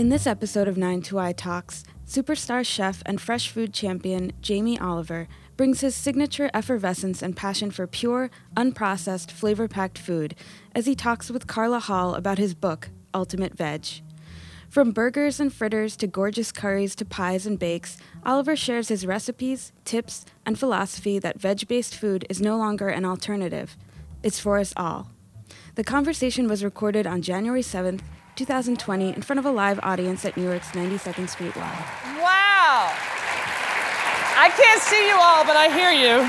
In this episode of 92Y Talks, superstar chef and fresh food champion Jamie Oliver brings his signature effervescence and passion for pure, unprocessed, flavor packed food as he talks with Carla Hall about his book, Ultimate Veg. From burgers and fritters to gorgeous curries to pies and bakes, Oliver shares his recipes, tips, and philosophy that veg based food is no longer an alternative. It's for us all. The conversation was recorded on January 7th, 2020, in front of a live audience at New York's 92nd Street Live. Wow. I can't see you all, but I hear you.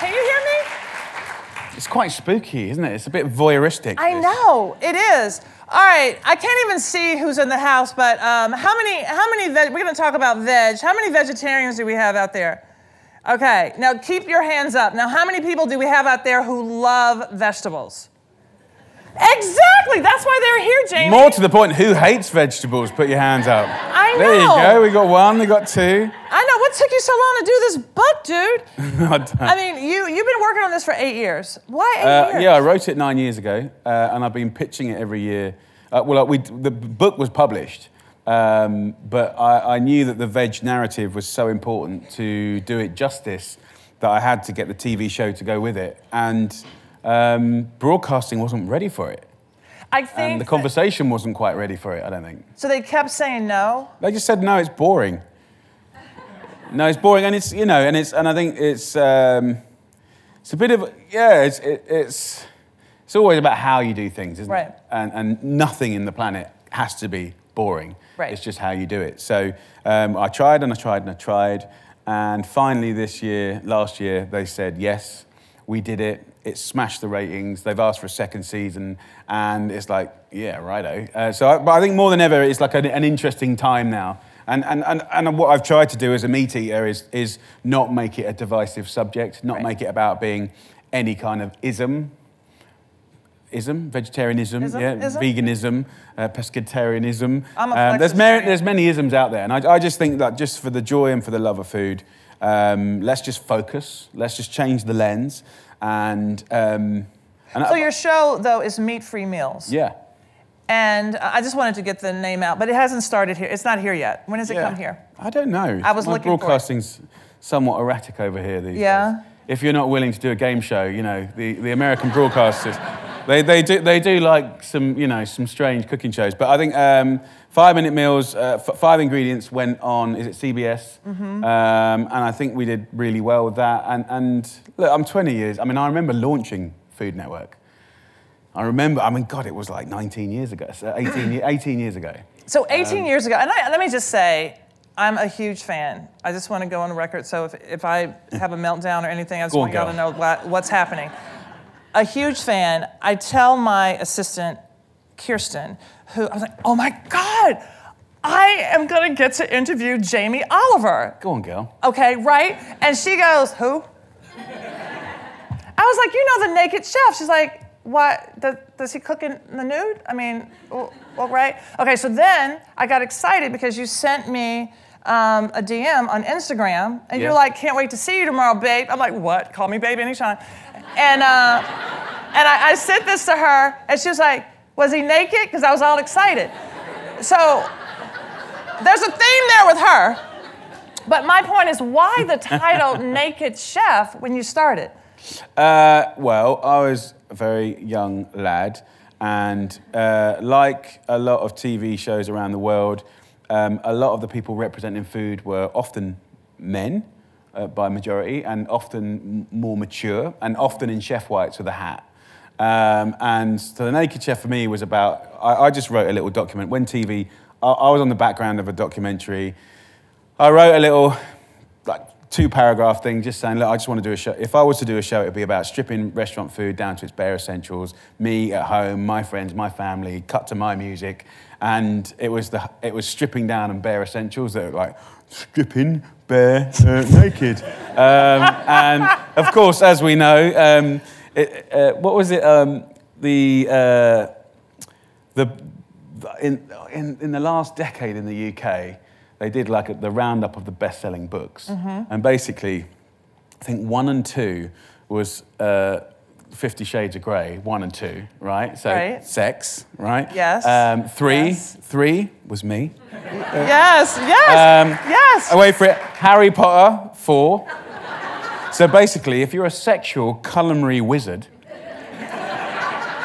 Can you hear me? It's quite spooky, isn't it? It's a bit voyeuristic. I this. know it is. All right, I can't even see who's in the house, but um, how many? How many? Veg- we're going to talk about veg. How many vegetarians do we have out there? Okay, now keep your hands up. Now, how many people do we have out there who love vegetables? Exactly. That's why they're here, Jamie. More to the point, who hates vegetables? Put your hands up. I know. There you go. We got one. We got two. I know. What took you so long to do this book, dude? I I mean, you you've been working on this for eight years. Why eight Uh, years? yeah, I wrote it nine years ago, uh, and I've been pitching it every year. Uh, well, we, the book was published, um, but I, I knew that the veg narrative was so important to do it justice that I had to get the TV show to go with it, and um, broadcasting wasn't ready for it, I and think. the that- conversation wasn't quite ready for it. I don't think. so they kept saying no. They just said no, it's boring. No, it's boring, and it's you know, and it's and I think it's um, it's a bit of yeah, it's it, it's it's always about how you do things, isn't Right. it? And and nothing in the planet has to be boring. Right. It's just how you do it. So um, I tried and I tried and I tried, and finally this year, last year, they said yes, we did it. It smashed the ratings. They've asked for a second season, and it's like, yeah, righto. Uh, so, I, but I think more than ever, it's like an, an interesting time now. And, and, and, and what I've tried to do as a meat eater is, is not make it a divisive subject, not Right. make it about being any kind of ism. Ism, vegetarianism, Ism? yeah, Ism? veganism, uh, pescatarianism. I'm a Um, there's, many, there's many isms out there, and I, I just think that just for the joy and for the love of food, um, let's just focus. Let's just change the lens, and um, and So I- your show though is meat-free meals. yeah, And I just wanted to get the name out, but it hasn't started here. It's not here yet. When does it yeah. come here? I don't know. I was My looking broadcasting's somewhat erratic over here these Yeah? days. If you're not willing to do a game show, you know the, the American broadcasters, they, they do they do like some you know some strange cooking shows. But I think um, five minute meals, uh, f- five ingredients went on. Is it CBS? Mm-hmm. Um, and I think we did really well with that. And and look, I'm 20 years. I mean, I remember launching Food Network. I remember. I mean, God, it was like 19 years ago. So 18, 18 years ago. So 18 Um, years ago, and I, let me just say, I'm a huge fan. I just want to go on record. So if, if I have a meltdown or anything, I just Go want y'all to know what, what's happening. A huge fan. I tell my assistant, Kirsten, who I was like, oh my God, I am going to get to interview Jamie Oliver. Go on, girl. Okay, right? And she goes, Who? I was like, You know the naked chef. She's like, What? Does, does he cook in the nude? I mean, well, well, right? Okay, so then I got excited because you sent me um, a DM on Instagram and you're like, Can't wait to see you tomorrow, babe. I'm like, What? Call me babe anytime. And, uh, and I, I sent this to her and she was like, Was he naked? Because I was all excited. So there's a theme there with her. But my point is, why the title Naked Chef when you started? Uh, well, I was a very young lad, and uh, like a lot of TV shows around the world, um, a lot of the people representing food were often men uh, by majority, and often m- more mature, and often in chef whites with a hat. Um, and so the Naked Chef for me was about. I, I just wrote a little document when TV. I, I was on the background of a documentary. I wrote a little, like, two paragraph thing just saying, look, I just want to do a show. If I was to do a show, it'd be about stripping restaurant food down to its bare essentials, me at home, my friends, my family, cut to my music. And it was, the, it was stripping down and bare essentials that were like, stripping bare uh, naked. Um, and of course, as we know, um, it, uh, what was it? Um, the, uh, the, in, in, in the last decade in the UK, they did like a, the roundup of the best-selling books, and basically, I think one and two was uh, Fifty Shades of Grey, one and two, right? So Right. sex, right? Yes. Um, three, Yes. three was me. Yes, yes, Um, yes. Wait for it. Harry Potter, four. So basically, if you're a sexual culinary wizard,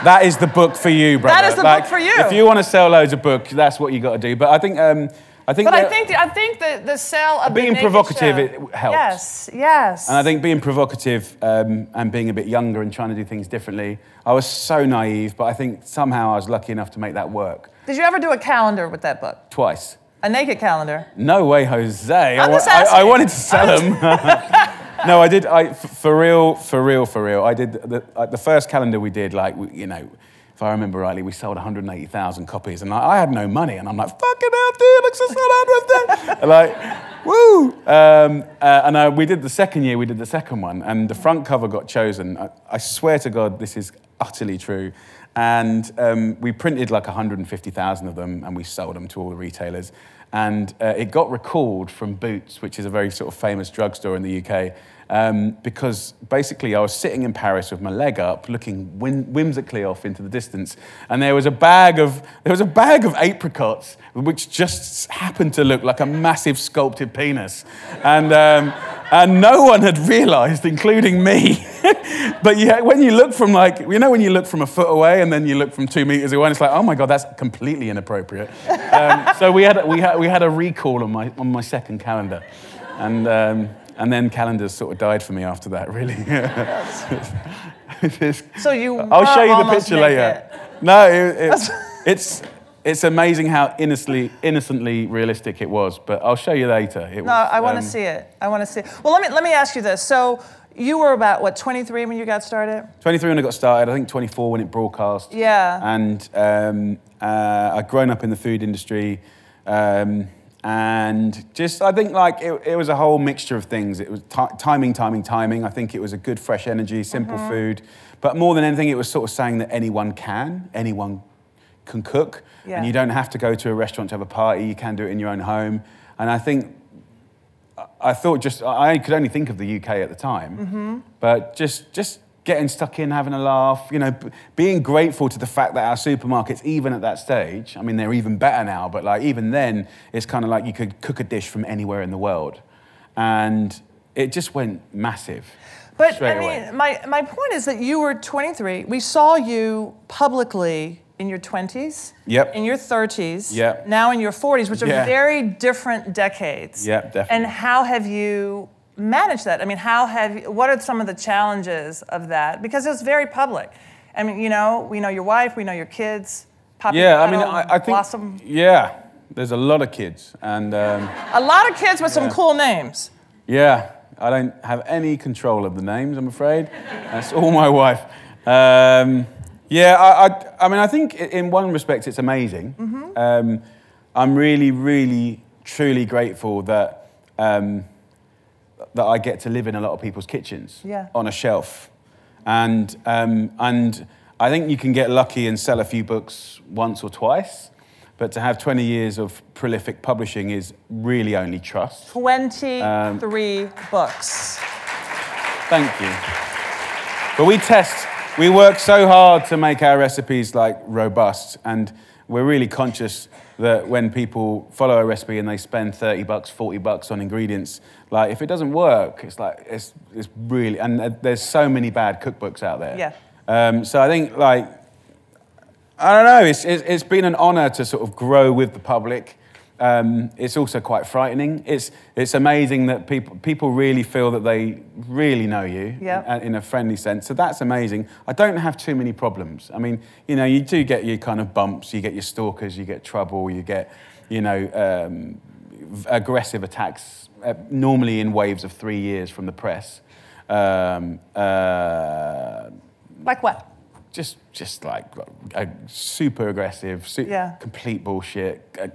that is the book for you, brother. That is the book for you. If you want to sell loads of books, that's what you got to do. But I think, um, I think, But I think I think the, the sale of Being provocative, show- it helps. Yes, yes. And I think being provocative um, and being a bit younger and trying to do things differently, I was so naive, but I think somehow I was lucky enough to make that work Did you ever do a calendar with that book? twice. A naked calendar? No way, Jose. I, I'm wa- just I- I wanted to sell them. no, I did. I, for real, for real, for real. I did the, uh, the first calendar we did. Like, you know, if I remember rightly, we sold 180,000 copies, and I, I had no money, and I'm like, fucking hell, dude, looks so sad. Out there. Like, woo. Um, uh, and uh, we did the second year. We did the second one, and the front cover got chosen. I, I swear to God, this is utterly true. And um, we printed like 150,000 of them, and we sold them to all the retailers. And uh, it got recalled from Boots, which is a very sort of famous drugstore in the UK, um, because basically I was sitting in Paris with my leg up, looking whim- whimsically off into the distance, and there was a bag of there was a bag of apricots, which just happened to look like a massive sculpted penis, and. Um, and no one had realised, including me. but yeah, when you look from like, you know, when you look from a foot away and then you look from two meters away, and it's like, oh my god, that's completely inappropriate. Um, so we had, we, had, we had a recall on my, on my second calendar. And, um, and then calendars sort of died for me after that, really. So you I'll show you the picture later. No, it, it, it's, it's amazing how innocently, innocently realistic it was, but I'll show you later. It No, was, I want to um, see it. I want to see it. Well, let me, let me ask you this. So you were about, what, 23 when you got started? 23 when I got started, I think 24 when it broadcast. Yeah. And um, uh, I'd grown up in the food industry. Um, and just, I think like it, it was a whole mixture of things. It was ti timing, timing, timing. I think it was a good, fresh energy, simple Mm-hmm. food. But more than anything, it was sort of saying that anyone can, anyone can cook. Yeah. And you don't have to go to a restaurant to have a party. You can do it in your own home. And I think I thought just I could only think of the UK at the time, Mm-hmm. but just just getting stuck in, having a laugh, you know, b- being grateful to the fact that our supermarkets, even at that stage, I mean, they're even better now, but like even then, it's kind of like you could cook a dish from anywhere in the world, and it just went massive. But I mean, away. my, my point is that you were 23. We saw you publicly in your 20s, Yep. in your 30s, Yep. now in your 40s, which are Yeah. very different decades. Yep, definitely. And how have you managed that? I mean, how have you, what are some of the challenges of that? Because it was very public. I mean, you know, we know your wife, we know your kids. Poppy yeah, I mean, I, I think Blossom. yeah, there's a lot of kids, and um, A lot of kids with some cool names. Yeah, I don't have any control of the names, I'm afraid. That's all my wife. Um, yeah, I, I, I mean, I think in one respect it's amazing. Um, I'm really, really, truly grateful that, um, that I get to live in a lot of people's kitchens Yeah. on a shelf. And, um, and I think you can get lucky and sell a few books once or twice, but to have 20 years of prolific publishing is really only trust. 23 Um, books. Thank you. But we test, we work so hard to make our recipes like robust, and we're really conscious that when people follow a recipe and they spend 30 bucks, 40 bucks on ingredients, like if it doesn't work, it's like, it's, it's really, and uh, there's so many bad cookbooks out there. Yeah. Um, so I think like, I don't know, it's, it's, it's been an honor to sort of grow with the public. Um, it's also quite frightening. It's, it's amazing that people, people really feel that they really know you Yeah. uh, in a friendly sense. So that's amazing. I don't have too many problems. I mean, you know, you do get your kind of bumps, you get your stalkers, you get trouble, you get, you know, um, aggressive attacks, uh, normally in waves of three years from the press. Um, uh, Like what? Just just like uh, super aggressive, su- Yeah. complete bullshit, uh,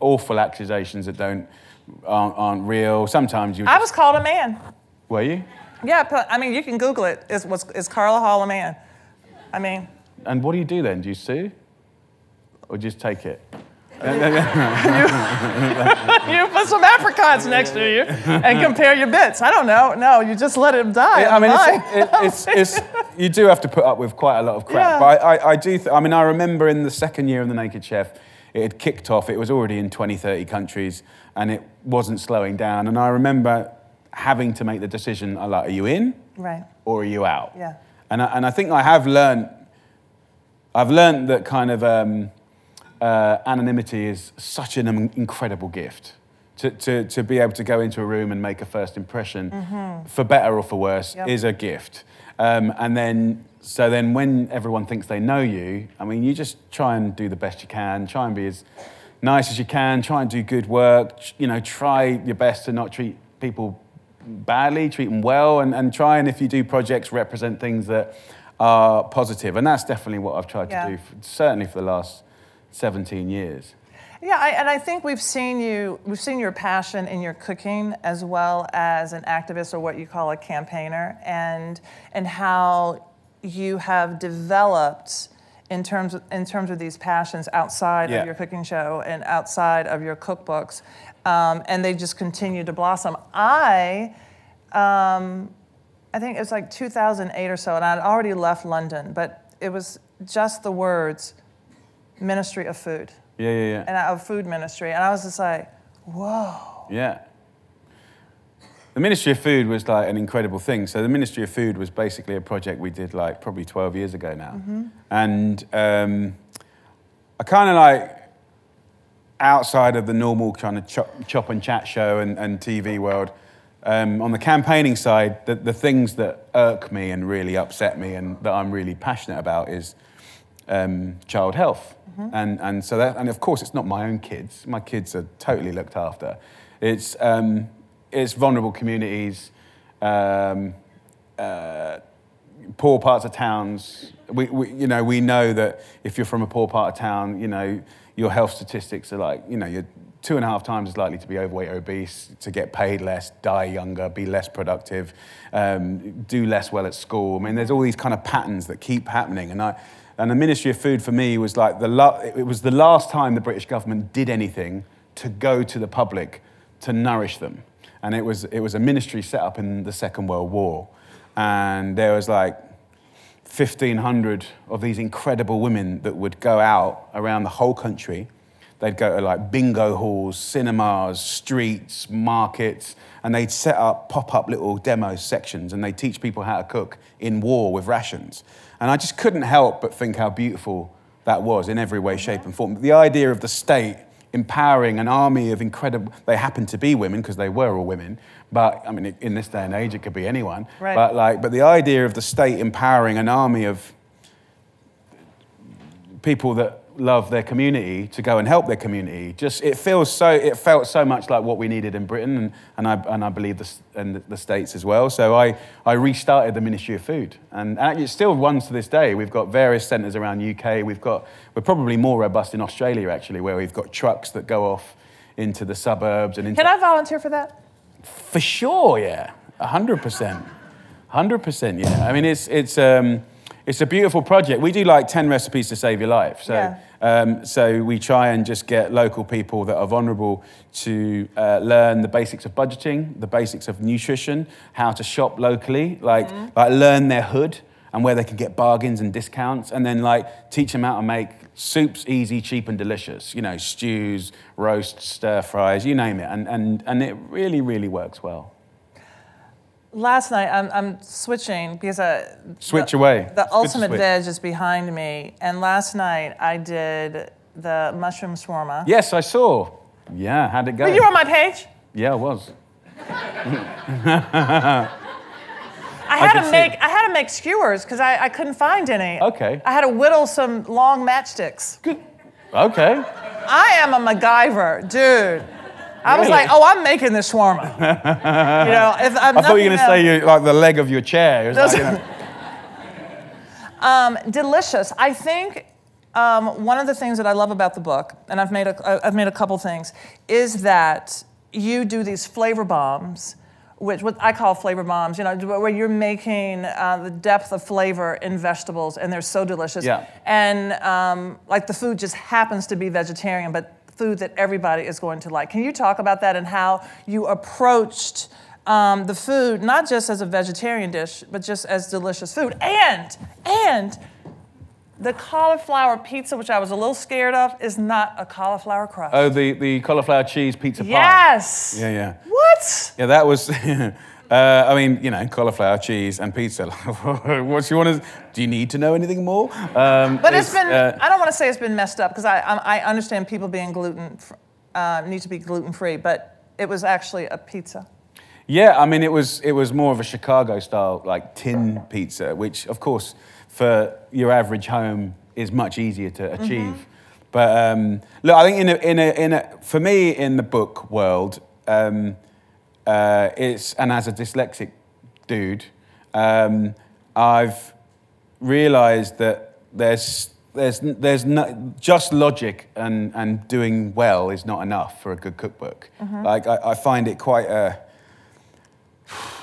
awful accusations that don't aren't, aren't real. Sometimes you I was called a man. were you? Yeah, I mean, you can Google it. Is, was, is Carla Hall a man? I mean, And what do you do then? Do you sue, or just take it? you put some apricots next to you and compare your bits. I don't know. No, you just let him die. I mean, it's, it, it's, it's, you do have to put up with quite a lot of crap. Yeah. But I, I, I do. Th- I mean, I remember in the second year of the Naked Chef, it had kicked off. It was already in 20, 30 countries, and it wasn't slowing down. And I remember having to make the decision: like, are you in, right. or are you out? Yeah. And I, and I think I have learned. I've learned that kind of um, uh, anonymity is such an incredible gift. To, to, to be able to go into a room and make a first impression, for better or for worse, Yep. is a gift. Um, and then, so then when everyone thinks they know you, I mean, you just try and do the best you can, try and be as nice as you can, try and do good work, you know, try your best to not treat people badly, treat them well, and, and try and, if you do projects, represent things that are positive. And that's definitely what I've tried Yeah. to do, for, certainly for the last 17 years. Yeah, I, and I think we've seen you, we've seen your passion in your cooking as well as an activist or what you call a campaigner, and and how you have developed in terms of, in terms of these passions outside Yeah. of your cooking show and outside of your cookbooks, um, and they just continue to blossom. I. Um, I think it was like 2008 or so, and I'd already left London, but it was just the words Ministry of Food Yeah, yeah, yeah. and of food ministry, and I was just like, whoa. Yeah. The Ministry of Food was like an incredible thing. So the Ministry of Food was basically a project we did like probably 12 years ago now. And um, I kind of like, outside of the normal kind of chop, chop and chat show and, and TV world, um, on the campaigning side, the, the things that irk me and really upset me and that I'm really passionate about is um, child health. And, and so that, and of course, it's not my own kids. My kids are totally looked after. It's, um, it's vulnerable communities, um, uh, poor parts of towns. We, we, you know, we know that if you're from a poor part of town, you know, your health statistics are like, you know, you're two and a half times as likely to be overweight, obese, to get paid less, die younger, be less productive, um, do less well at school. I mean, there's all these kind of patterns that keep happening. And, I, and the Ministry of Food for me was like the it was the last time the British government did anything to go to the public to nourish them. And it was, it was a ministry set up in the Second World War. And there was like 1,500 of these incredible women that would go out around the whole country. They'd go to like bingo halls, cinemas, streets, markets, and they'd set up pop up little demo sections and they'd teach people how to cook in war with rations. And I just couldn't help but think how beautiful that was in every way, shape, and form. The idea of the state empowering an army of incredible, they happened to be women because they were all women, but I mean, in this day and age, it could be anyone. Right. But like, but the idea of the state empowering an army of people that love their community to go and help their community. Just it feels so. It felt so much like what we needed in Britain, and, and I and I believe the and the, states as well. So I I restarted the Ministry of Food, and it still runs to this day. We've got various centres around UK. We've got we're probably more robust in Australia actually, where we've got trucks that go off into the suburbs and into Can I volunteer for that? for sure, yeah, hundred percent, hundred percent, yeah. I mean, it's it's um, it's a beautiful project. We do like ten recipes to save your life. So Yeah. um, so we try and just get local people that are vulnerable to uh, learn the basics of budgeting, the basics of nutrition, how to shop locally, like like learn their hood and where they can get bargains and discounts, and then like teach them how to make soups easy, cheap, and delicious. You know, stews, roasts, stir fries, you name it, and and and it really really works well. Last night, I'm, I'm switching because uh, Switch the, away. The It's ultimate veg is behind me, and last night I did the mushroom shawarma. Yes, I saw. Yeah, how'd it go? Were you on my page? yeah, I was. I had to make. I had to make skewers because I, I couldn't find any. Okay. I had to whittle some long matchsticks. Good. Okay. I am a MacGyver, dude. I was like, oh, I'm making this shawarma. you know, if I'm I thought you were going to say you, like the leg of your chair. Like, you know, Um, delicious. I think um, one of the things that I love about the book, and I've made a, I've made a couple things, is that you do these flavor bombs, which what I call flavor bombs. You know, where you're making uh, the depth of flavor in vegetables, and they're so delicious. Yeah. And um, like the food just happens to be vegetarian, but food that everybody is going to like. Can you talk about that and how you approached um, the food, not just as a vegetarian dish, but just as delicious food? And, and, the cauliflower pizza, which I was a little scared of, is not a cauliflower crust. Oh, the, the cauliflower cheese pizza pie. yes. Yeah, yeah. What? Yeah, that was. uh, I mean, you know, cauliflower, cheese, and pizza. what do you want to? Do you need to know anything more? Um, But it's been, uh, I don't want to say it's been messed up because I, I, I understand people being gluten, fr- uh, need to be gluten free, but it was actually a pizza. Yeah, I mean, it was it was more of a Chicago style like tin pizza, which of course for your average home is much easier to achieve. But um, look, I think in a, in a, in a, for me in the book world, um, uh, it's and as a dyslexic dude, um, I've realised that there's there's there's no, just logic and and doing well is not enough for a good cookbook. Like I, I find it quite a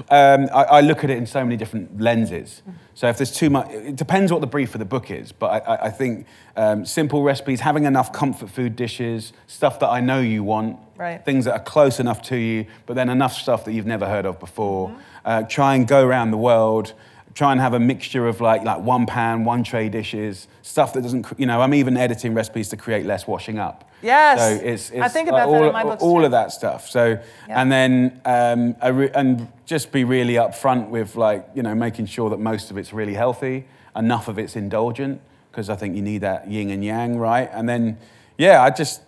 um, I, I look at it in so many different lenses. So if there's too much, it depends what the brief of the book is. But I, I, I think um, simple recipes, having enough comfort food dishes, stuff that I know you want, Right. things that are close enough to you, but then enough stuff that you've never heard of before. Uh, try and go around the world. Try and have a mixture of like like one pan, one tray dishes, stuff that doesn't. You know, I'm even editing recipes to create less washing up. Yes. So it's, I it's think like about that in my books all too. of that stuff. So Yeah. and then um, I re- and just be really upfront with like you know making sure that most of it's really healthy, enough of it's indulgent because I think you need that yin and yang, right? And then yeah, I just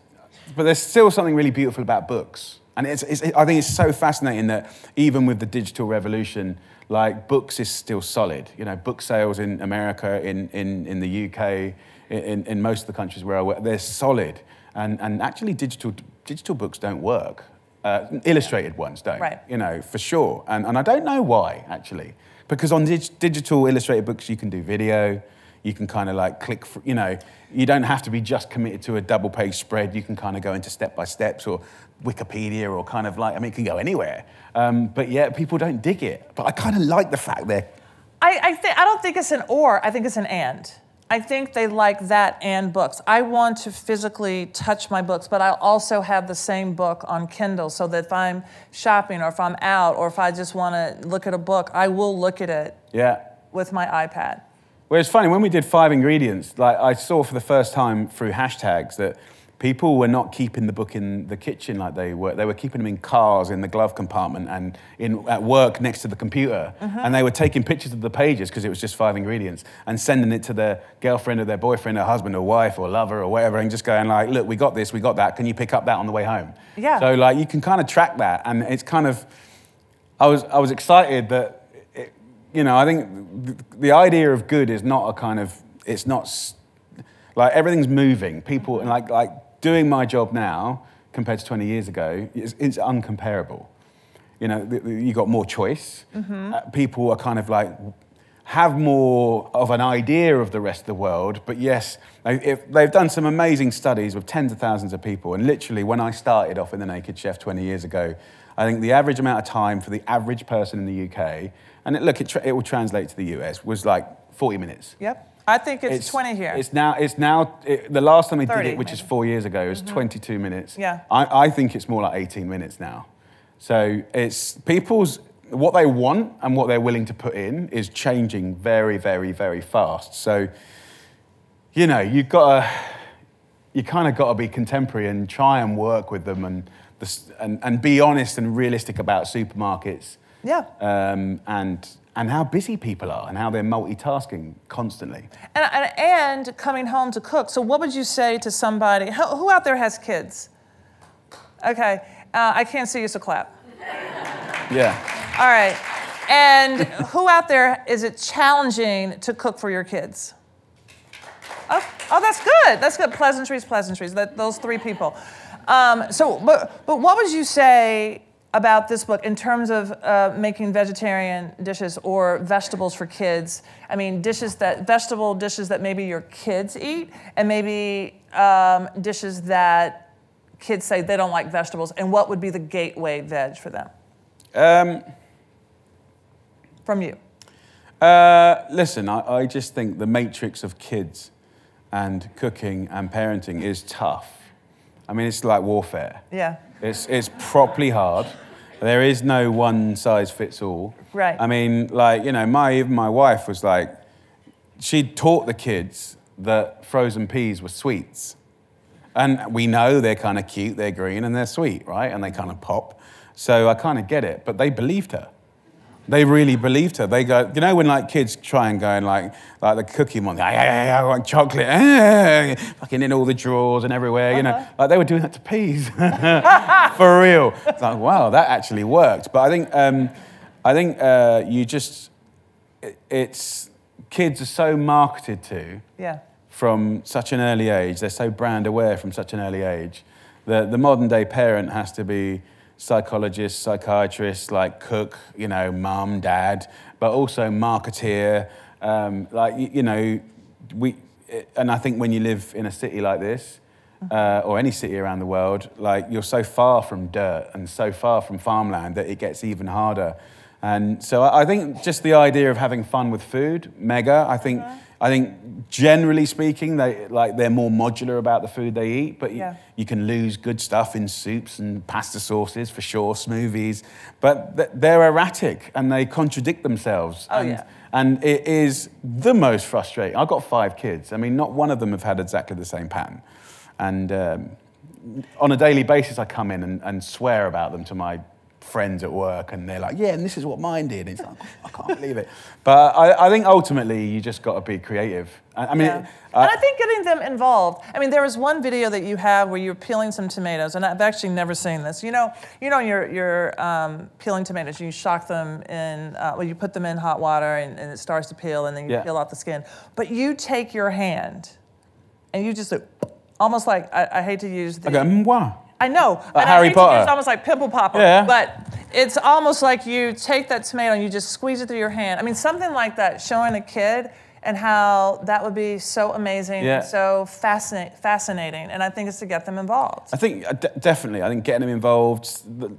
but there's still something really beautiful about books, and it's, it's I think it's so fascinating that even with the digital revolution. Like books is still solid, you know. Book sales in America, in, in, in the UK, in, in most of the countries where I work, they're solid. And, and actually, digital, digital books don't work. Uh, illustrated ones don't, Right. you know, for sure. And, and I don't know why, actually. Because on dig- digital illustrated books, you can do video, you can kind of like click, fr- you know, you don't have to be just committed to a double page spread. You can kind of go into step by steps or Wikipedia or kind of like, I mean, it can go anywhere. Um, but yet people don't dig it. But I kind of like the fact they're I, I, thi- I don't think it's an or, I think it's an and. I think they like that and books. I want to physically touch my books, but I'll also have the same book on Kindle so that if I'm shopping or if I'm out or if I just want to look at a book, I will look at it Yeah. with my iPad. Well, it's funny when we did five ingredients. Like I saw for the first time through hashtags that people were not keeping the book in the kitchen like they were. They were keeping them in cars, in the glove compartment, and in at work next to the computer. Mm-hmm. And they were taking pictures of the pages because it was just five ingredients, and sending it to their girlfriend or their boyfriend or husband or wife or lover or whatever, and just going like, "Look, we got this, we got that. Can you pick up that on the way home?" Yeah. So like you can kind of track that, and it's kind of. I was I was excited that, it, you know, I think the, the idea of good is not a kind of it's not like everything's moving. People and like like doing my job now compared to 20 years ago is, is uncomparable. You know, you got more choice. Uh, people are kind of like have more of an idea of the rest of the world. But yes, they, if, they've done some amazing studies with tens of thousands of people. And literally, when I started off in the Naked Chef 20 years ago, I think the average amount of time for the average person in the UK, and it, look, it, tra- it will translate to the US, was like 40 minutes. Yep. I think it's, 20 here. It's now. It's now. It, the last time 30 did it, which is four years ago, is 22 minutes. Yeah. I, I think it's more like 18 minutes now. So it's people's what they want and what they're willing to put in is changing very, very, very fast. So, you know, you've got to. You kind of got to be contemporary and try and work with them and, the, and and be honest and realistic about supermarkets yeah. um, and and how busy people are and how they're multitasking constantly. And, and, and coming home to cook. So, what would you say to somebody? Who, who out there has kids? Okay, uh, I can't see you, so clap. Yeah. All right. And who out there is it challenging to cook for your kids? Oh, oh that's good. That's good. Pleasantries, pleasantries. That, those three people. Um, so, but, but what would you say about this book in terms of uh, making vegetarian dishes or vegetables for kids? I mean, dishes that vegetable dishes that maybe your kids eat, and maybe um, dishes that kids say they don't like vegetables. And what would be the gateway veg for them? Um, From you. uh, listen, I, I just think the matrix of kids and cooking and parenting is tough. I mean, it's like warfare. Yeah. It's, it's properly hard. There is no one size fits all. Right. I mean, like, you know, my, even my wife was like, she taught the kids that frozen peas were sweets. And we know they're kind of cute, they're green, and they're sweet, right? And they kind of pop. So I kind of get it, but they believed her. They really believed her. They go, you know, when like kids try and go and like, like the cookie monster, I, I, I want chocolate, eh, fucking in all the drawers and everywhere, you know, like they were doing that to peas, for real. It's like, wow, that actually worked. But I think, um, I think uh, you just, it, it's kids are so marketed to Yeah. from such an early age. They're so brand aware from such an early age. that the modern day parent has to be psychologist, psychiatrist, like cook, you know, mum, dad, but also marketeer. Um, like, you, you know, we, and I think when you live in a city like this, uh, or any city around the world, like you're so far from dirt and so far from farmland that it gets even harder. And so I I think just the idea of having fun with food, mega. I think, I think generally speaking, they like they're more modular about the food they eat, but you, Yeah. you can lose good stuff in soups and pasta sauces for sure, smoothies. But th- they're erratic and they contradict themselves. Oh, and, yeah. and it is the most frustrating. I've got five kids. I mean, not one of them have had exactly the same pattern. And um, on a daily basis, I come in and, and swear about them to my friends at work, and they're like, "Yeah, and this is what mine did." And it's like, I can't believe it. But I, I think ultimately, you just got to be creative. I, I mean, Yeah. I- and I think getting them involved. I mean, there was one video that you have where you're peeling some tomatoes, and I've actually never seen this. You know, you know, you're you're um, peeling tomatoes. And you shock them in, uh, well, you put them in hot water, and, and it starts to peel, and then you Yeah. peel off the skin. But you take your hand, and you just almost like I, I hate to use the. "Mwah." I know. I Harry use Potter. almost like pimple popper. Yeah. But it's almost like you take that tomato and you just squeeze it through your hand. I mean, something like that, showing a kid and how that would be so amazing Yeah. and so fascinating, fascinating. And I think it's to get them involved. I think uh, de- definitely. I think getting them involved,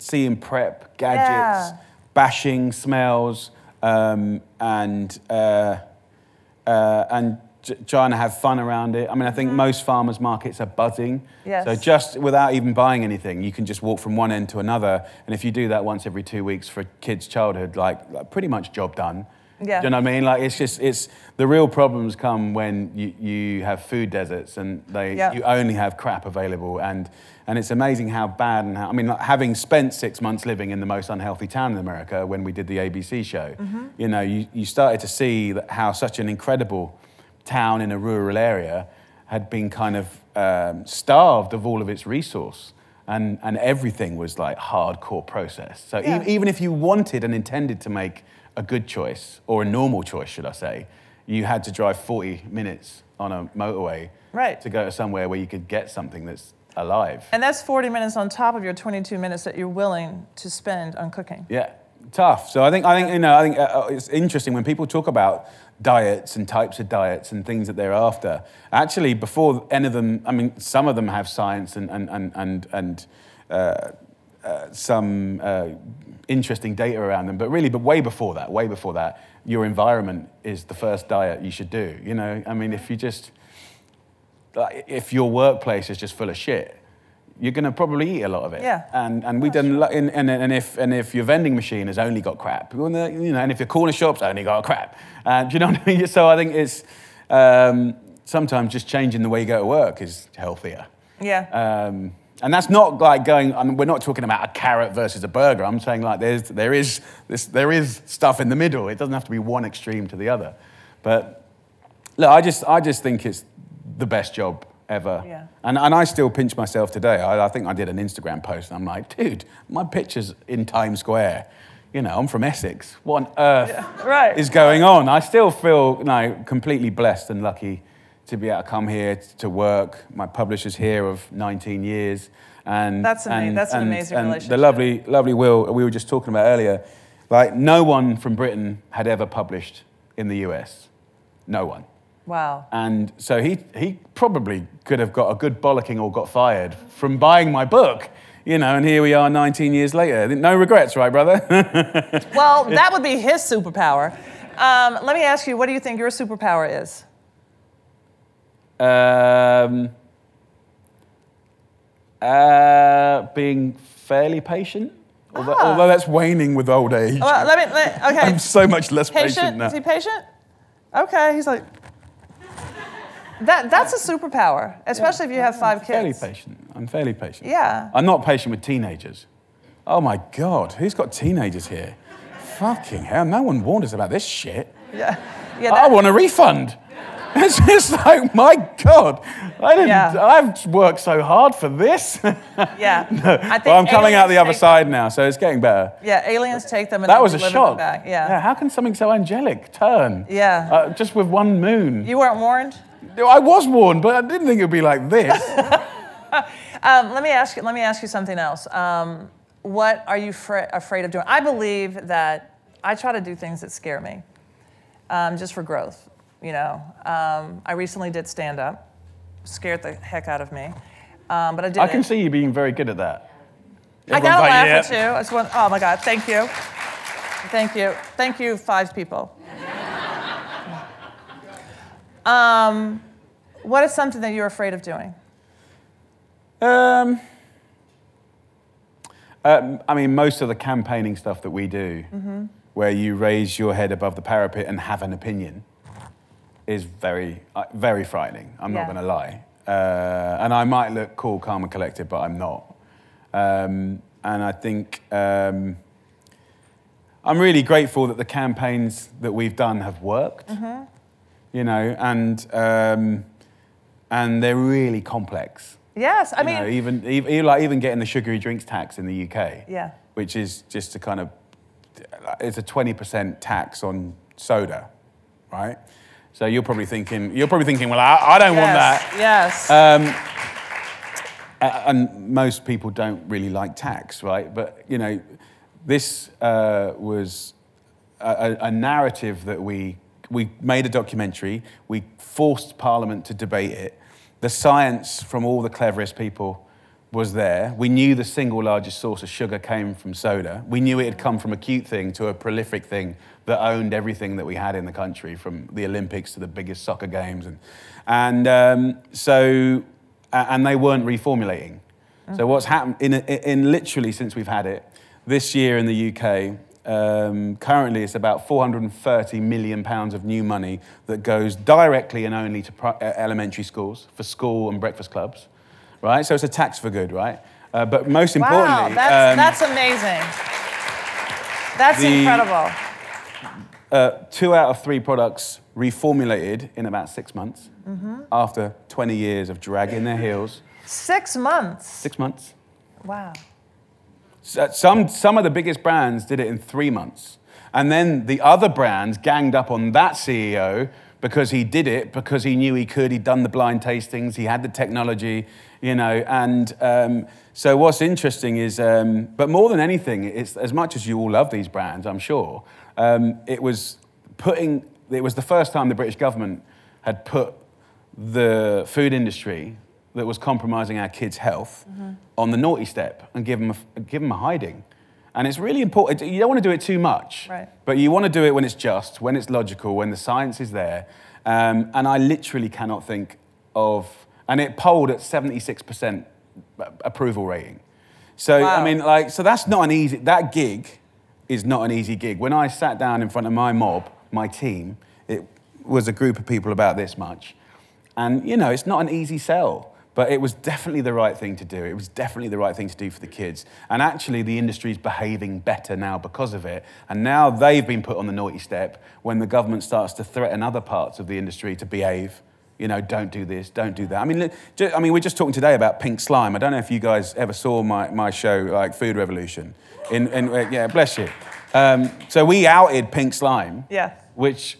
seeing prep, gadgets, Yeah. bashing smells, um, and uh, uh, and trying to have fun around it. I mean, I think most farmers markets are buzzing. Mm-hmm. Yes. So just without even buying anything, you can just walk from one end to another. And if you do that once every two weeks for a kid's childhood, like, like pretty much job done. Yeah. Do you know what I mean? Like it's just it's the real problems come when you, you have food deserts and they Yeah. you only have crap available and and it's amazing how bad and how I mean like having spent six months living in the most unhealthy town in America when we did the ABC show, you know you, you started to see that how such an incredible town in a rural area had been kind of um, starved of all of its resource. And, and everything was like hardcore processed. So e- even if you wanted and intended to make a good choice, or a normal choice, should I say, you had to drive 40 minutes on a motorway Right. to go to somewhere where you could get something that's alive. And that's 40 minutes on top of your 22 minutes that you're willing to spend on cooking. Yeah, tough. So I think I think you know I think uh, uh, it's interesting when people talk about diets and types of diets and things that they're after. Actually, before any of them, I mean, some of them have science and and and and and. Uh, uh, some uh, interesting data around them, but really, but way before that, way before that, your environment is the first diet you should do. You know, I mean, if you just, if your workplace is just full of shit, you're going to probably eat a lot of it. Yeah. And and we done lo- and, and, and if and if your vending machine has only got crap, you know, and if your corner shop's only got crap, uh, do you know what I mean? So I think it's um, sometimes just changing the way you go to work is healthier. Yeah. Um, and that's not like going. I mean, we're not talking about a carrot versus a burger. I'm saying like there's there is this there is stuff in the middle. It doesn't have to be one extreme to the other. But look, I just I just think it's the best job ever. Yeah. And and I still pinch myself today. I, I think I did an Instagram post and I'm like, dude, my picture's in Times Square. You know, I'm from Essex. What on earth right. is going on? I still feel you know, completely blessed and lucky to be able to come here to work. My publisher's here of 19 years. And, That's ama- and, that's an and- amazing and relationship. The lovely, lovely Will, we were just talking about earlier, like no one from Britain had ever published in the US. No one. Wow. And so he, he probably could have got a good bollocking or got fired from buying my book. You know, and here we are 19 years later. No regrets, right, brother? Well, that would be his superpower. Um, let me ask you, what do you think your superpower is? um, Uh, being fairly patient, although, Ah. although that's waning with old age. Well, let me. Let, okay. I'm so much less patient, patient. now. Is he patient? Okay. He's like. That that's a superpower, especially if you have five fairly kids. Fairly patient. I'm fairly patient. Yeah. I'm not patient with teenagers. Oh my God, who's got teenagers here? Fucking hell, no one warned us about this shit. Yeah. Yeah. I want a refund. It's just like, my God, I didn't, Yeah. I've worked so hard for this. yeah. no. I think well, I'm coming out the other side now, so it's getting better. Yeah. Aliens take them and That was a shock. back. Yeah. How can something so angelic turn? Yeah. Uh, just with one moon. You weren't warned. I was warned, but I didn't think it would be like this. Um, let me ask you. Let me ask you something else. Um, what are you fra- afraid of doing? I believe that I try to do things that scare me, um, just for growth. You know, um, I recently did stand up, scared the heck out of me, um, but I did. I can it. see you being very good at that. I Everyone's got a like, laugh "Yeah." or two. I just want, oh my God, thank you. Thank you. Thank you, five people. Um, what is something that you're afraid of doing? Um, um, I mean, most of the campaigning stuff that we do, Mm-hmm. where you raise your head above the parapet and have an opinion, is very, uh, very frightening. I'm Yeah. not going to lie. Uh, and I might look cool, calm, and collected, but I'm not. Um, and I think um, I'm really grateful that the campaigns that we've done have worked. Mm-hmm. You know, and um, and they're really complex. Yes, I You mean, know, even, even like even getting the sugary drinks tax in the UK. Yeah. Which is just a kind of it's a twenty percent tax on soda, right? So you're probably thinking you're probably thinking, well, I, I don't want that. yes, Yes. Um, and most people don't really like tax, right? But you know, this uh, was a- a narrative that we we made a documentary. We forced Parliament to debate it. The science from all the cleverest people was there. We knew the single largest source of sugar came from soda. We knew it had come from a cute thing to a prolific thing that owned everything that we had in the country, from the Olympics to the biggest soccer games, and and um, so and they weren't reformulating. So what's happened in, in literally since we've had it this year in the UK? Um, currently, it's about 430 million pounds of new money that goes directly and only to pri- uh, elementary schools for school and breakfast clubs, right? So it's a tax for good, right? Uh, but most wow, importantly, that's, um, that's amazing. That's the- incredible. uh, two out of three products reformulated in about six months Mm-hmm. after 20 years of dragging their heels. Six months. Six months. Wow. So- Some, some of the biggest brands did it in three months. And then the other brands ganged up on that CEO because he did it, because he knew he could. He'd done the blind tastings, he had the technology, you know. And um, so what's interesting is, um, but more than anything, it's, as much as you all love these brands, I'm sure, um, it was putting, it was the first time the British government had put the food industry that was compromising our kids' health on the naughty step and give them a, give them a hiding. And it's really important. You don't want to do it too much, Right. but you want to do it when it's just, when it's logical, when the science is there. Um, and I literally cannot think of, and it polled at 76% approval rating. So, Wow. I mean, like, so that's not an easy, that gig is not an easy gig. When I sat down in front of my mob, my team, it was a group of people about this much. And, you know, it's not an easy sell, but it was definitely the right thing to do. It was definitely the right thing to do for the kids. And actually, the industry's behaving better now because of it. And now they've been put on the naughty step when the government starts to threaten other parts of the industry to behave. You know, don't do this, don't do that. I mean, I mean, we're just talking today about pink slime. I don't know if you guys ever saw my, my show, like Food Revolution. In, in, uh, yeah, bless you. Um, so we outed pink slime, Yeah. which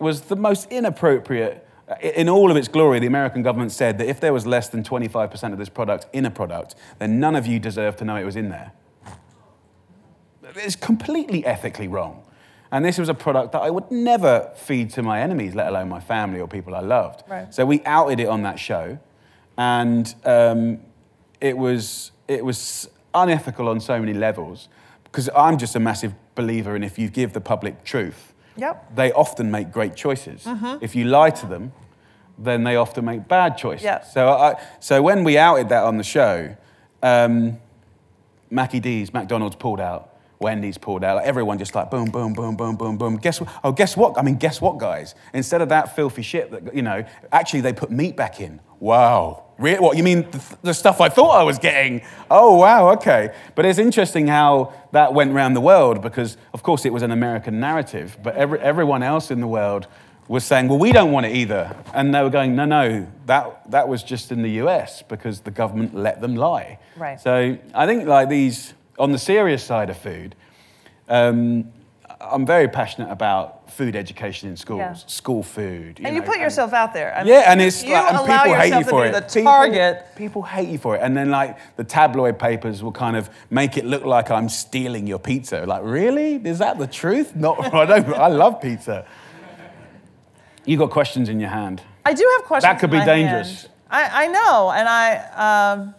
was the most inappropriate. In all of its glory, the American government said that if there was less than 25% of this product in a product, then none of you deserve to know it was in there. It's completely ethically wrong. And this was a product that I would never feed to my enemies, let alone my family or people I loved. Right. So we outed it on that show, and um, it was it was unethical on so many levels. Because I'm just a massive believer in if you give the public truth, Yep. they often make great choices. If you lie to them, then they often make bad choices. Yeah. So, I, so when we outed that on the show, um, Mackie D's, McDonald's pulled out. Wendy's pulled out. Like everyone just like boom, boom, boom, boom, boom, boom. Guess what? Oh, guess what? I mean, guess what, guys? Instead of that filthy shit that you know, actually they put meat back in. Wow. What you mean the, the stuff I thought I was getting? Oh, wow. Okay. But it's interesting how that went around the world because, of course, it was an American narrative, but every, everyone else in the world was saying, well, we don't want it either. And they were going, no, no, that, that was just in the US because the government let them lie. Right. So I think like these, on the serious side of food, um, I'm very passionate about food education in schools, Yeah. school food. And you know, put yourself out there. I mean, yeah, and it's you like, and allow people hate yourself you for to it. be the People- target. People, hate you for it, and then like the tabloid papers will kind of make it look like I'm stealing your pizza. Like, really? Is that the truth? Not. I don't. I love pizza. You got questions in your hand. I do have questions. That could be dangerous. I, I know, and I um,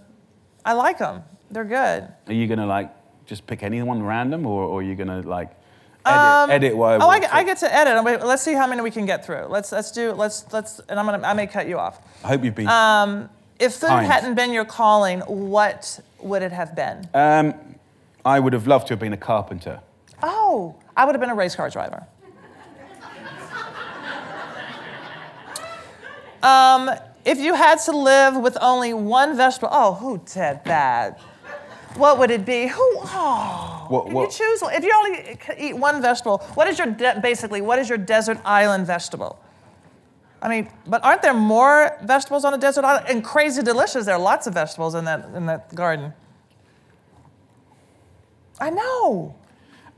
I like them. They're good. Are you gonna like just pick anyone random, or, or are you gonna like edit, Um, edit what oh, I, get- I get to edit. Let's see how many we can get through. Let's let's do let's let's and I'm gonna I may cut you off. I hope you've been. Um, if food Kind. hadn't been your calling, what would it have been? um, I would have loved to have been a carpenter. Oh, I would have been a race car driver. um, if you had to live with only one vegetable, oh, who said that? What would it be? Who? Oh, What- can what- you choose? If you only eat one vegetable, what is your de- basically? What is your desert island vegetable? I mean, but aren't there more vegetables on a desert island? And crazy delicious. There are lots of vegetables in that in that garden. I know.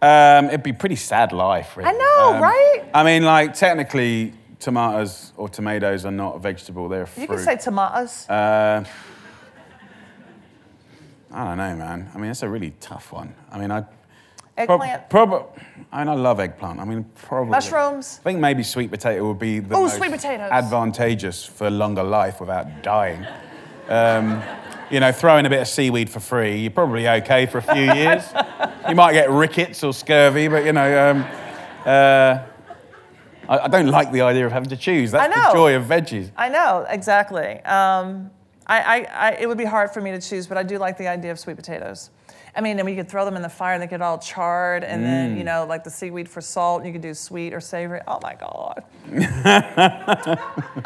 Um, it'd be pretty sad life, really. I know, Um, right? I mean, like, technically, tomatoes or tomatoes are not a vegetable, they're a fruit. You can say tomatoes. Uh, I don't know, man. I mean, it's a really tough one. I mean, I. Eggplant. Prob- I mean, I love eggplant. I mean, probably. Mushrooms. I think maybe sweet potato would be the Ooh, most sweet potatoes. advantageous for longer life without dying. Um, you know, throwing a bit of seaweed for free, you're probably okay for a few years. you might get rickets or scurvy, but you know, um, uh, I, I don't like the idea of having to choose. That's I know. the joy of veggies. I know exactly. Um, I, I, I, it would be hard for me to choose, but I do like the idea of sweet potatoes. I mean, and we could throw them in the fire and they get all charred, and then you know, like the seaweed for salt, you could do sweet or savory. Oh my god.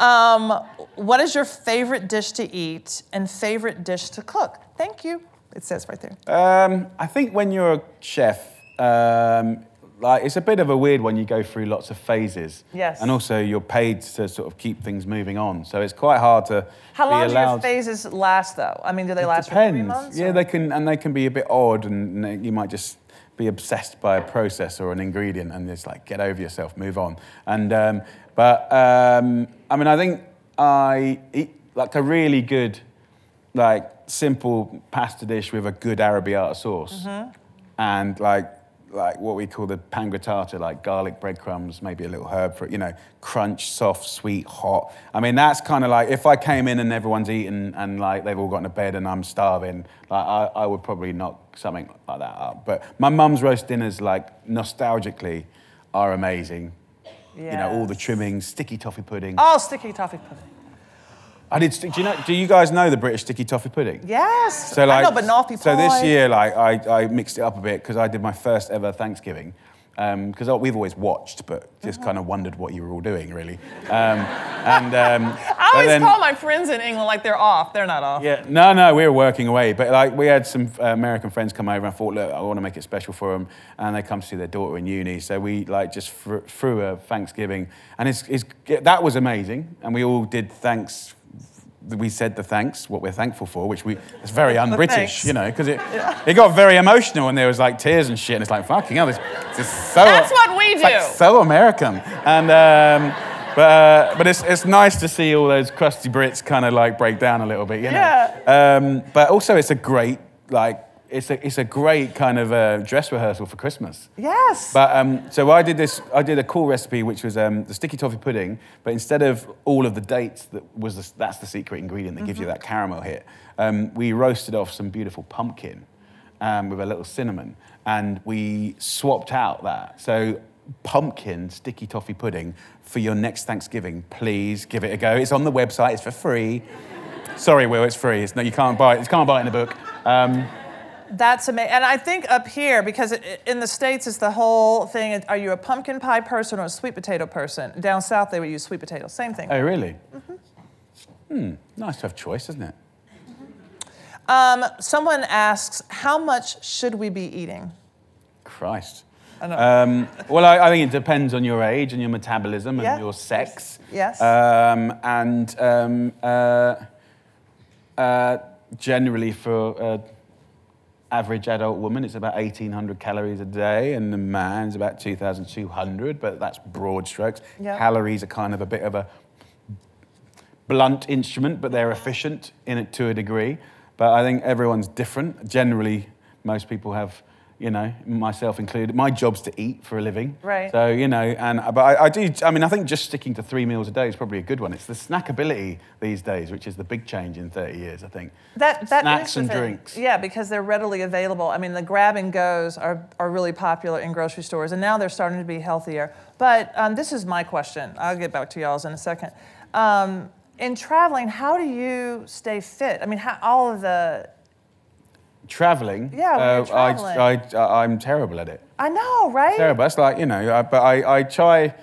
um, what is your favorite dish to eat and favorite dish to cook? Thank you. It says right there. Um, I think when you're a chef, um, like it's a bit of a weird one. You go through lots of phases. Yes. And also, you're paid to sort of keep things moving on, so it's quite hard to How long do your phases last, though? I mean, do they It last for depends. three months? Yeah, or- they can, and they can be a bit odd, and you might just be obsessed by a process or an ingredient, and it's like get over yourself, move on. And um, but um, I mean, I think I eat like a really good, like simple pasta dish with a good arrabbiata sauce, Mm-hmm. and like like what we call the pangrattato, like garlic breadcrumbs, maybe a little herb for it, you know, crunch, soft, sweet, hot. I mean, that's kind of like if I came in and everyone's eaten and like they've all gotten to bed and I'm starving, like I, I would probably knock something like that up. But my mum's roast dinners, like nostalgically, are amazing. You know, all the trimmings, sticky toffee pudding. Oh, sticky toffee pudding. I did. Do you know? Do you guys know the British sticky toffee pudding? Yes. So like, I know, but Northy so this year, like, I, I mixed it up a bit because I did my first ever Thanksgiving. Because we've always watched, but just Uh-huh. kind of wondered what you were all doing, really. Um, and um, I always then, call my friends in England like they're off. They're not off. yeah, no, no, we were working away, but like we had some uh, American friends come over. and I thought, look, I want to make it special for them, and they come to see their daughter in uni. So we like just fr- threw a Thanksgiving, and it's, it's that was amazing, and we all did thanks. We said the thanks, what we're thankful for, which we it's very un-British, you know, because it it got very emotional and there was like tears and shit, and it's like fucking hell, this, this is so That's what we it's like do. so American, and. Um, but, uh, but it's, it's nice to see all those crusty Brits kind of like break down a little bit, you know. Yeah. Um, but also, it's a great like it's a it's a great kind of uh, dress rehearsal for Christmas. Yes. But um, so I did this. I did a cool recipe, which was um, the sticky toffee pudding. But instead of all of the dates, that was the, that's the secret ingredient that gives you that caramel hit. Um, we roasted off some beautiful pumpkin um, with a little cinnamon, and we swapped out that. So pumpkin sticky toffee pudding for your next Thanksgiving, please give it a go. It's on the website. It's for free. Sorry, Will, it's free. It's no, you can't buy it. You can't buy it in a book. That's amazing. And I think up here, because it, in the States, it's the whole thing are you a pumpkin pie person or a sweet potato person? Down south, they would use sweet potato. Same thing. oh, really? Mm-hmm. Hmm. Nice to have choice, isn't it? Um, someone asks, how much should we be eating? Christ. I. Um, well, I, I think it depends on your age and your metabolism and Yeah. your sex. Yes. Um, and um, uh, uh, generally, for an average adult woman, it's about 1,800 calories a day, and the man's about 2,200, but that's broad strokes. Yeah. Calories are kind of a bit of a blunt instrument, but they're efficient in it to a degree. But I think everyone's different. Generally, most people have, you know, myself included. My job's to eat for a living. Right. So you know, and but I, I do. I mean, I think just sticking to three meals a day is probably a good one. It's the snackability these days, which is the big change in 30 years. I think. That, that Snacks and thing. drinks. Yeah, because they're readily available. I mean, the grab and goes are, are really popular in grocery stores, and now they're starting to be healthier. But um, this is my question. I'll get back to y'all's in a second. Um, in traveling, how do you stay fit? I mean, how, all of the. Traveling. Yeah, uh, I, traveling. I, I, I'm terrible at it. I know, right? terrible. That's like you know, I, but I, I try.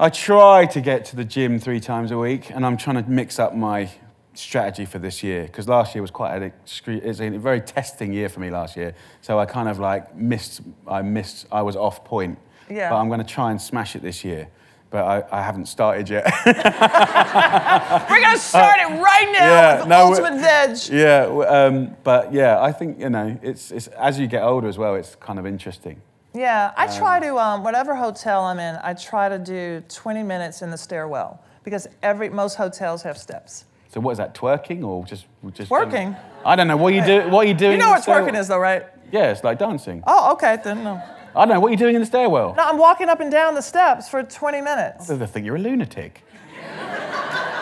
I try to get to the gym three times a week, and I'm trying to mix up my strategy for this year because last year was quite an excre- it's a very testing year for me last year. So I kind of like missed. I missed. I was off point. Yeah. But I'm going to try and smash it this year. But I, I haven't started yet. We're going to start it right now Yeah, with no, Ultimate Veg. yeah. Um, but yeah, I think you know, it's, it's as you get older as well. It's kind of interesting. Yeah, I try to, um, whatever hotel I'm in, I try to do 20 minutes in the stairwell because every most hotels have steps. So what is that? Twerking or just just Working. I don't know. What you do? What are you doing? You know what twerking is, though, right? Yeah, it's like dancing. Oh, okay, then no. I don't know. What are you doing in the stairwell? No, I'm walking up and down the steps for 20 minutes. They think you're a lunatic.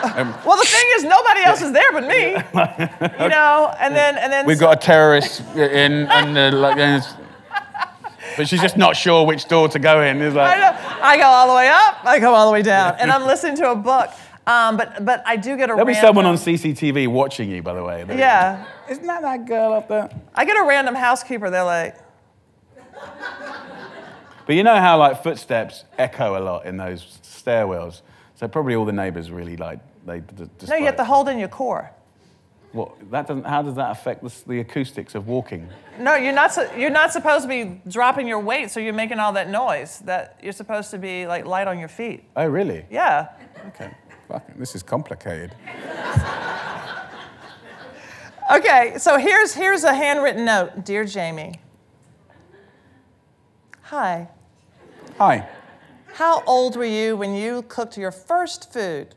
Well, the thing is, nobody else is there but me. You know, and then and then We've got a terrorist in, and uh, like, and but she's just not sure which door to go in. It's I, like, know, I go all the way up, I go all the way down, and I'm listening to a book. Um, but but I do get a there'll be someone on CCTV watching you, by the way. Yeah, Isn't that that girl up there? I get a random housekeeper. They're like, But you know how like footsteps echo a lot in those stairwells. So probably all the neighbours really like they. d- d- no, you have to hold in your core. What that doesn't? How does that affect the, the acoustics of walking? No, you're not. su- You're not supposed to be dropping your weight, so you're making all that noise. That you're supposed to be like light on your feet. Oh really? Yeah. Okay. Fucking, this is complicated. Okay, so here's here's a handwritten note, dear Jamie. Hi. Hi. How old were you when you cooked your first food,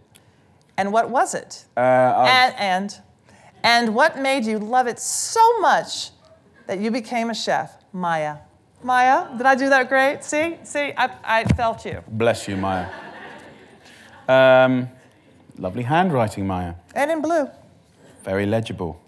and what was it? Uh, and and and what made you love it so much that you became a chef, Maya? Maya, did I do that great? See, see, I, I felt you. Bless you, Maya. Um, lovely handwriting, Maya. And in blue. Very legible.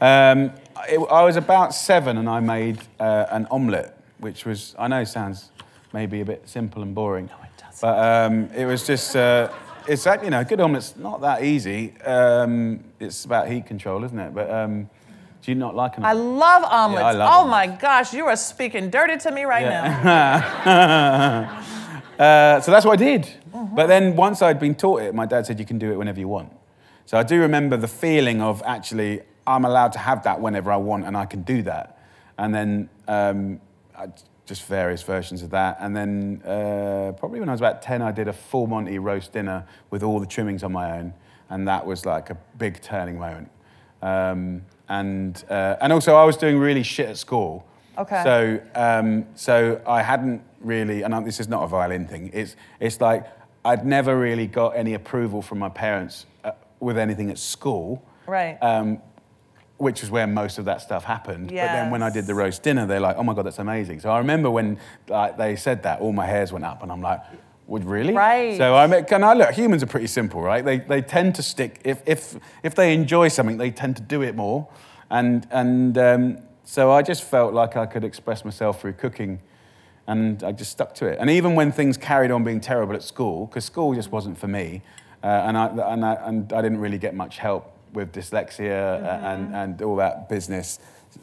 Um, it, I was about seven and I made uh, an omelette, which was, I know sounds maybe a bit simple and boring. No, it doesn't. But um, it was just, uh, it's like, you know, a good omelette's not that easy. Um, it's about heat control, isn't it? But um, do you not like an omelette? I love omelets. Yeah, I love oh omelets. my gosh, you are speaking dirty to me right now. Yeah. uh, so that's what I did. Mm-hmm. But then once I'd been taught it, my dad said you can do it whenever you want. So I do remember the feeling of actually I'm allowed to have that whenever I want, and I can do that. And then um, I, just various versions of that. And then uh, probably when I was about 10, I did a full Monty roast dinner with all the trimmings on my own, and that was like a big turning moment. Um, and uh, and also I was doing really shit at school. Okay. So um, so I hadn't really, and this is not a violin thing. It's it's like I'd never really got any approval from my parents uh, with anything at school. Right. Um, which is where most of that stuff happened. But then when I did the roast dinner, they're like, "Oh my god, that's amazing!" So I remember when like, they said that, all my hairs went up, and I'm like, "Would really?" Right. So I mean, can I look? Humans are pretty simple, right? They they tend to stick if if if they enjoy something, they tend to do it more, and and um, so I just felt like I could express myself through cooking And I just stuck to it. And even when things carried on being terrible at school, because school just wasn't for me, uh, and, I, and, I, and I didn't really get much help with dyslexia uh, and, and all that business.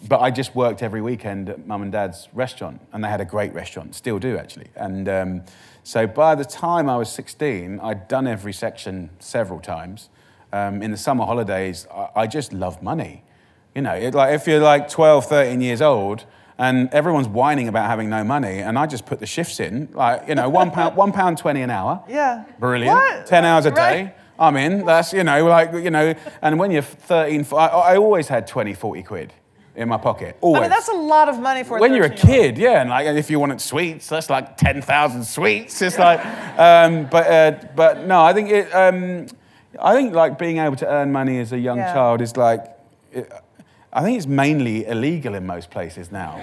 But I just worked every weekend at mum and dad's restaurant, and they had a great restaurant, still do actually. And um, so by the time I was 16, I'd done every section several times. Um, in the summer holidays, I, I just loved money. You know, it, like if you're like 12, 13 years old, and everyone's whining about having no money, and I just put the shifts in, like you know, one pound, one pound twenty an hour. Yeah. Brilliant. What? Ten hours a Right. I'm in. That's you know, like you know, and when you're 13, I always had 20, 40 quid in my pocket. Always. I mean, that's a lot of money for when you're a kid, yeah, and like if you wanted sweets, that's like ten thousand sweets. It's like, um, but uh, but no, I think it. Um, I think like being able to earn money as a young Yeah. child is like, it, I think it's mainly illegal in most places now.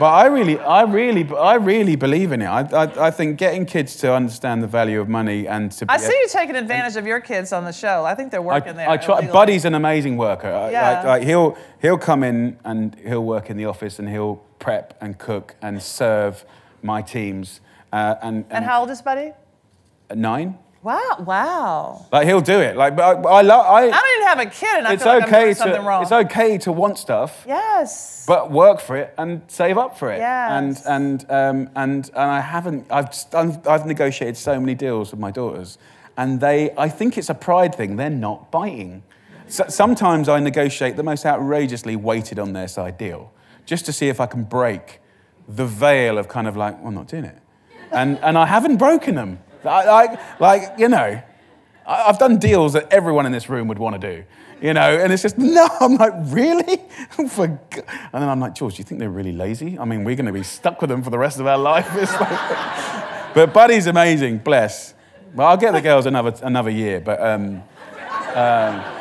But I really, I really, I really believe in it. I, I, I think getting kids to understand the value of money and to. I see you taking advantage of your kids on the show. I think they're working there. I try. illegally. Buddy's an amazing worker. I- Yeah. Like, like he'll he'll come in and he'll work in the office and he'll prep and cook and serve my teams. Uh, and, And how old is Buddy? nine? Wow, wow. Like he'll do it. Like, but I, I love. I. I don't even have a kid, and I it's feel like I'm okay doing something to. wrong. It's okay to want stuff. Yes. But work for it and save up for it. Yes. And and um, and and I haven't. I've done, I've negotiated so many deals with my daughters, and they. I think it's a pride thing. They're not biting. So, sometimes I negotiate the most outrageously weighted on their side deal, just to see if I can break the veil of kind of like, well, I'm not doing it, and and I haven't broken them. Like like you know. I've done deals that everyone in this room would want to do, you know, and it's just, no, I'm like, really? for and then I'm like, Jools, do you think they're really lazy? I mean, we're going to be stuck with them for the rest of our life. Like, but Buddy's amazing, bless. Well, I'll get the girls another, another year, but, um, um,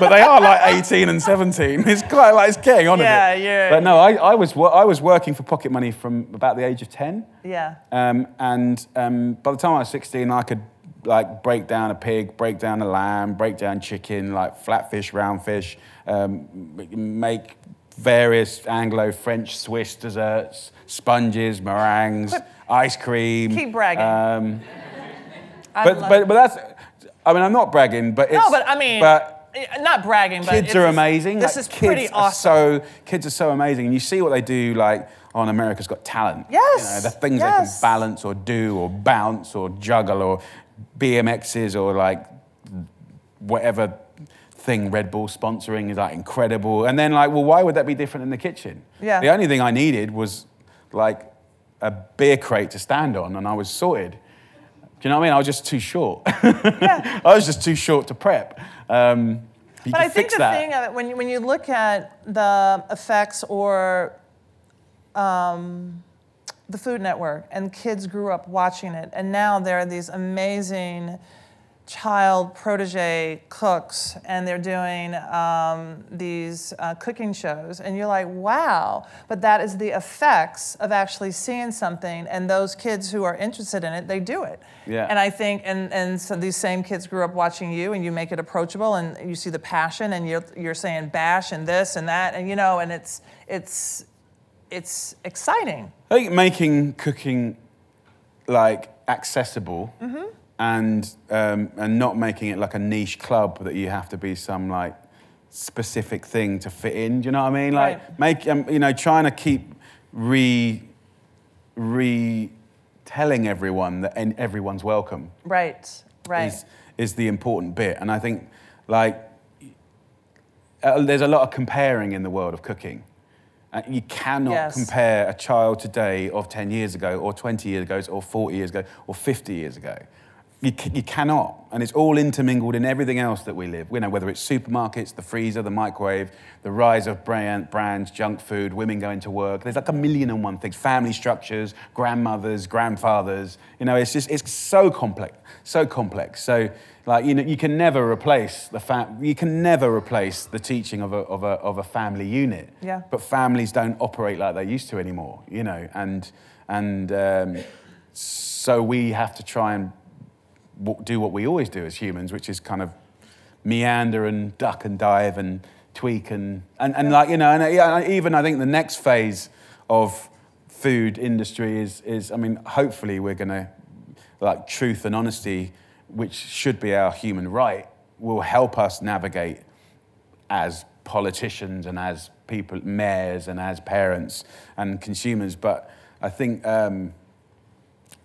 but they are like 18 and 17. It's quite like, it's getting on Yeah, a bit. yeah. yeah. But no, I, I, was, I was working for pocket money from about the age of 10. yeah. Um, and um, by the time I was 16, I could like break down a pig, break down a lamb, break down chicken, like flatfish, round fish, um, make various Anglo-French Swiss desserts, sponges, meringues, ice cream. Keep bragging. Um, but, but, but that's, I mean, I'm not bragging, but it's. no, but I mean, but Eh, not bragging, but kids are amazing. This Like, is pretty kids are awesome. So kids are so amazing, and you see what they do, like on America's Got Talent. Yes, you know, the things yes. they can balance or do or bounce or juggle or BMXs or like whatever thing Red Bull sponsoring is like incredible. And then like, well, why would that be different in the kitchen? Yeah. The only thing I needed was like a beer crate to stand on, and I was sorted. Do you know what I mean? I was just too short. Yeah. I was just too short to prep. Um, But I think the that. thing of it, when you, when you look at the effects or um, the Food Network, and kids grew up watching it, and now there are these amazing child protege cooks, and they're doing um, these uh, cooking shows, and you're like, wow. But that is the effects of actually seeing something, and those kids who are interested in it, they do it. Yeah. And I think, and, and so these same kids grew up watching you, and you make it approachable, and you see the passion, and you're, you're saying bash and this and that, and you know, and it's it's it's exciting. I think making cooking like accessible Mm-hmm. And um, and not making it like a niche club that you have to be some like specific thing to fit in. Do you know what I mean? Like Right. make um, you know trying to keep re re telling everyone that en- everyone's welcome Right. Right. is is the important bit. And I think like uh, there's a lot of comparing in the world of cooking. Uh, you cannot Yes. compare a child today of 10 years ago, or 20 years ago, or 40 years ago, or 50 years ago. You, you cannot. And it's all intermingled in everything else that we live. You know, whether it's supermarkets, the freezer, the microwave, the rise of brand, brands, junk food, women going to work. There's like a million and one things. Family structures, grandmothers, grandfathers. You know, it's just, it's so complex, so complex. So, like, you know, you can never replace the fa- you can never replace the teaching of a, of a, of a family unit. Yeah. But families don't operate like they used to anymore, you know, and, and um, so we have to try and do what we always do as humans, which is kind of meander and duck and dive and tweak and, and, and like, you know, and even I think the next phase of food industry is, is I mean, hopefully we're going to, like, truth and honesty, which should be our human right, will help us navigate as politicians and as people, mayors and as parents and consumers. But I think, um,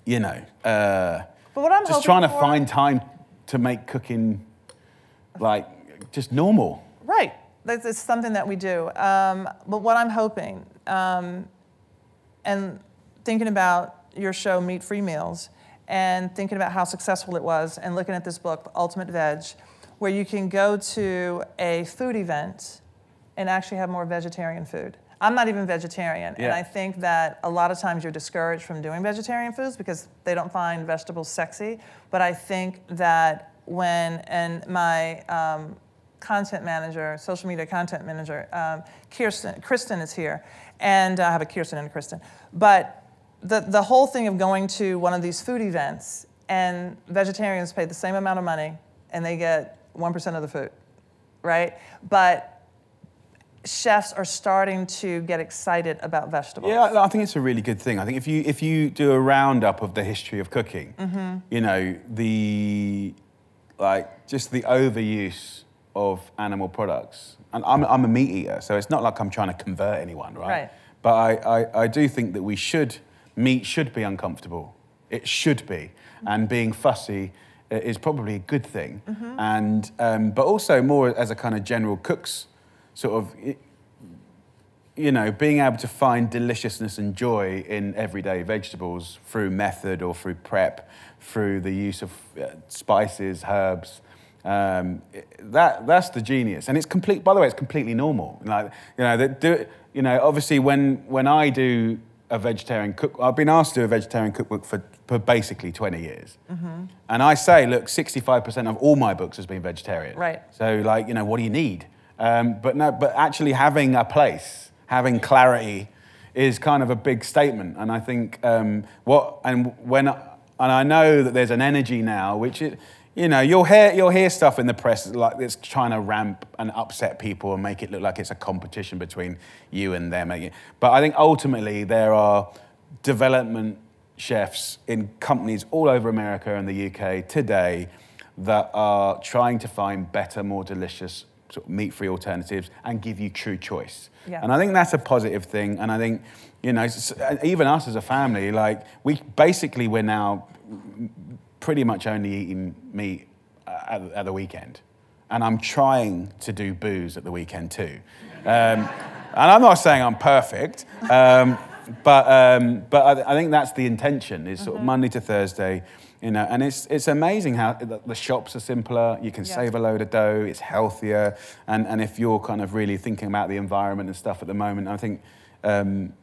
you know, uh, But what I'm just trying to find time to make cooking like just normal. Right. That's it's something that we do. Um, but what I'm hoping, um, and thinking about your show, Meat Free Meals, and thinking about how successful it was, and looking at this book, Ultimate Veg, where you can go to a food event and actually have more vegetarian food. I'm not even vegetarian, and I think that a lot of times you're discouraged from doing vegetarian foods because they don't find vegetables sexy. But I think that when, and my um, content manager, social media content manager, um, Kirsten, Kristen is here, and I have a Kirsten and a Kristen. But the, the whole thing of going to one of these food events and vegetarians pay the same amount of money and they get 1% of the food, right? But chefs are starting to get excited about vegetables. Yeah, I think it's a really good thing. I think if you if you do a roundup of the history of cooking, mm-hmm. you know the like just the overuse of animal products. And I'm I'm a meat eater, so it's not like I'm trying to convert anyone, right? Right. But I, I, I do think that we should meat should be uncomfortable. It should be, mm-hmm. and being fussy uh, is probably a good thing. Mm-hmm. And um, but also more as a kind of general cooks sort of you know, being able to find deliciousness and joy in everyday vegetables through method or through prep, through the use of uh, spices, herbs, um, that that's the genius, and it's complete. By the way, it's completely normal. Like you know, that do you know? Obviously, when when I do a vegetarian cook, I've been asked to do a vegetarian cookbook for, for basically 20 years, and I say, look, 65% of all my books has been vegetarian. Right. So, like, you know, what do you need? Um, but no, but actually having a place, having clarity, is kind of a big statement. And I think um, what and when and I know that there's an energy now, which it, you know, you'll hear you'll hear stuff in the press like it's trying to ramp and upset people and make it look like it's a competition between you and them. But I think ultimately there are development chefs in companies all over America and the UK today that are trying to find better, more delicious sort of meat-free alternatives and give you true choice. Yeah. And I think that's a positive thing. And I think, you know, even us as a family, like we basically we're now pretty much only eating meat at, at the weekend. And I'm trying to do booze at the weekend too. Um, and I'm not saying I'm perfect, um, but, um, but I, I think that's the intention is sort of Monday to Thursday. You know, and it's, it's amazing how the the shops are simpler. You can Yeah. save a load of dough. It's healthier, and, and if you're kind of really thinking about the environment and stuff at the moment, I think um,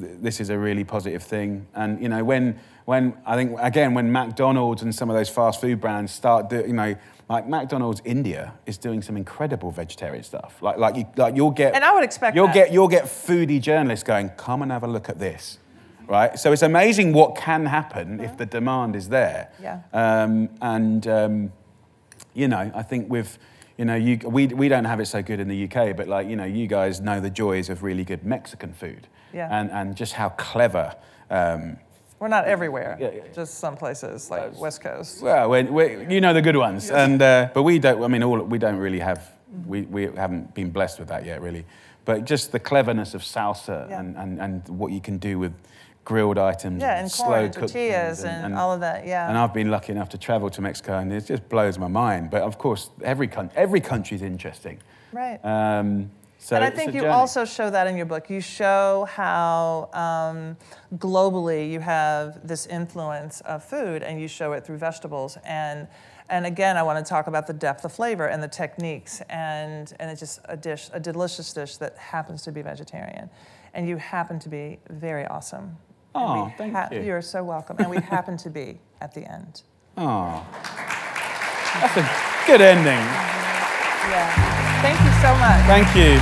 th- this is a really positive thing. And you know, when when I think again, when McDonald's and some of those fast food brands start, do, you know, like McDonald's India is doing some incredible vegetarian stuff. Like like you like you'll get And I would expect you'll that. get you'll get foodie journalists going, come and have a look at this. Right, so it's amazing what can happen if the demand is there. Yeah. Um, and um, you know, I think with, you know, you, we, we don't have it so good in the UK, but like, you know, you guys know the joys of really good Mexican food. Yeah. And, and just how clever. Um, We're not everywhere, Yeah, yeah. just some places like West Coast. well, we we you know the good ones, and uh, but we don't. I mean, all we don't really have. We, we haven't been blessed with that yet, really. But just the cleverness of salsa and, and, and what you can do with grilled items, Yeah, and slow corn, cooked tortillas, things and, all of that. Yeah. And I've been lucky enough to travel to Mexico, and it just blows my mind. But of course, every country, every country is interesting. right. Um, so and I think you journey. also show that in your book. You show how um, globally you have this influence of food, and you show it through vegetables. And and again, I want to talk about the depth of flavor and the techniques, and and it's just a dish, a delicious dish that happens to be vegetarian, and you happen to be very awesome. And Aw, we thank you. You're so welcome, and we happen to be at the end. Oh, that's a good ending. Yeah. Thank you so much. Thank you.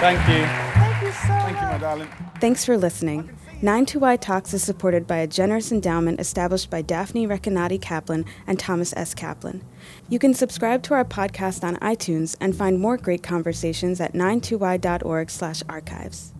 Thank you. Thank you so Thank you, much. my darling. Thanks for listening. 92Y Talks is supported by a generous endowment established by Daphne Recanati Kaplan and Thomas S. Kaplan. You can subscribe to our podcast on iTunes and find more great conversations at 92y.org/archives.